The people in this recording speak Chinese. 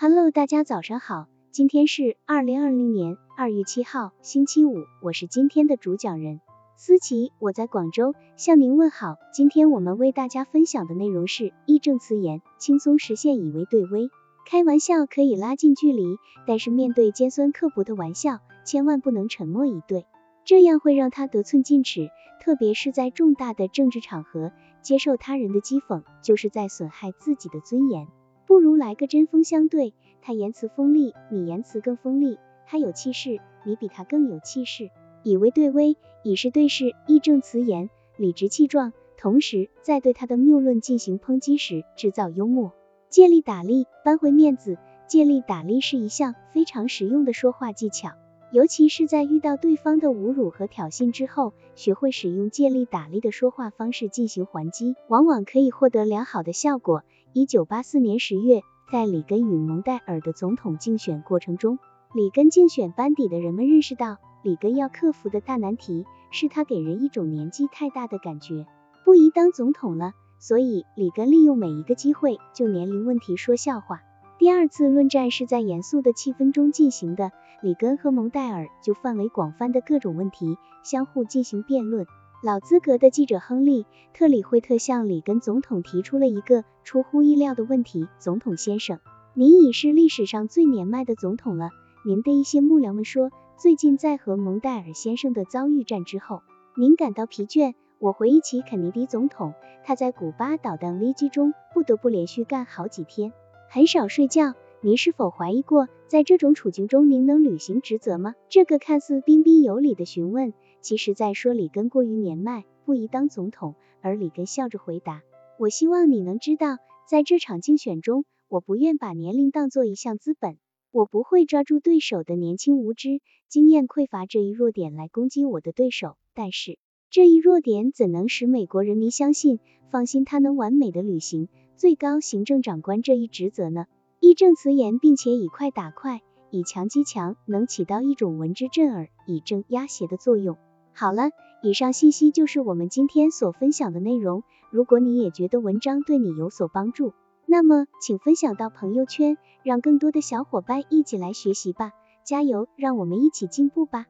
Hello，大家早上好，今天是二零二零年二月七号，星期五，我是今天的主讲人思琪，我在广州向您问好。今天我们为大家分享的内容是义正辞严，轻松实现以为对微。开玩笑可以拉近距离，但是面对尖酸刻薄的玩笑，千万不能沉默以对，这样会让他得寸进尺，特别是在重大的政治场合，接受他人的讥讽，就是在损害自己的尊严。不如来个针锋相对，他言辞锋利，你言辞更锋利；他有气势，你比他更有气势。以威对威，以势对势，义正辞严，理直气壮。同时，在对他的谬论进行抨击时，制造幽默，借力打力，扳回面子。借力打力是一项非常实用的说话技巧，尤其是在遇到对方的侮辱和挑衅之后，学会使用借力打力的说话方式进行还击，往往可以获得良好的效果。一九八四年十月，在里根与蒙代尔的总统竞选过程中，里根竞选班底的人们认识到，里根要克服的大难题是他给人一种年纪太大的感觉，不宜当总统了。所以，里根利用每一个机会就年龄问题说笑话。第二次论战是在严肃的气氛中进行的，里根和蒙代尔就范围广泛的各种问题相互进行辩论。老资格的记者亨利·特里惠特向里根总统提出了一个出乎意料的问题：“总统先生，您已是历史上最年迈的总统了。您的一些幕僚们说，最近在和蒙代尔先生的遭遇战之后，您感到疲倦。我回忆起肯尼迪总统，他在古巴导弹危机中不得不连续干好几天，很少睡觉。您是否怀疑过，在这种处境中您能履行职责吗？”这个看似彬彬有礼的询问。其实在说里根过于年迈，不宜当总统，而里根笑着回答：“我希望你能知道，在这场竞选中，我不愿把年龄当做一项资本，我不会抓住对手的年轻无知、经验匮乏这一弱点来攻击我的对手。但是，这一弱点怎能使美国人民相信、放心他能完美的履行最高行政长官这一职责呢？义正辞严，并且以快打快，以强击强，能起到一种闻之震耳、以正压邪的作用。”好了，以上信息就是我们今天所分享的内容。如果你也觉得文章对你有所帮助，那么请分享到朋友圈，让更多的小伙伴一起来学习吧。加油，让我们一起进步吧。